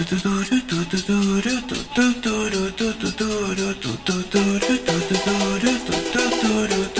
トトトルトトトルトトトルトトトルトトトルトトトルトトトルトトトルトト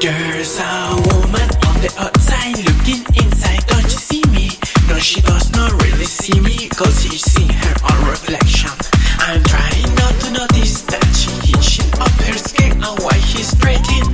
There's a woman on the outside looking inside. Don't you see me? No, she does not really see me, cause she see her own reflection. I'm trying not to notice that she hitching up her skirt and why he's breaking.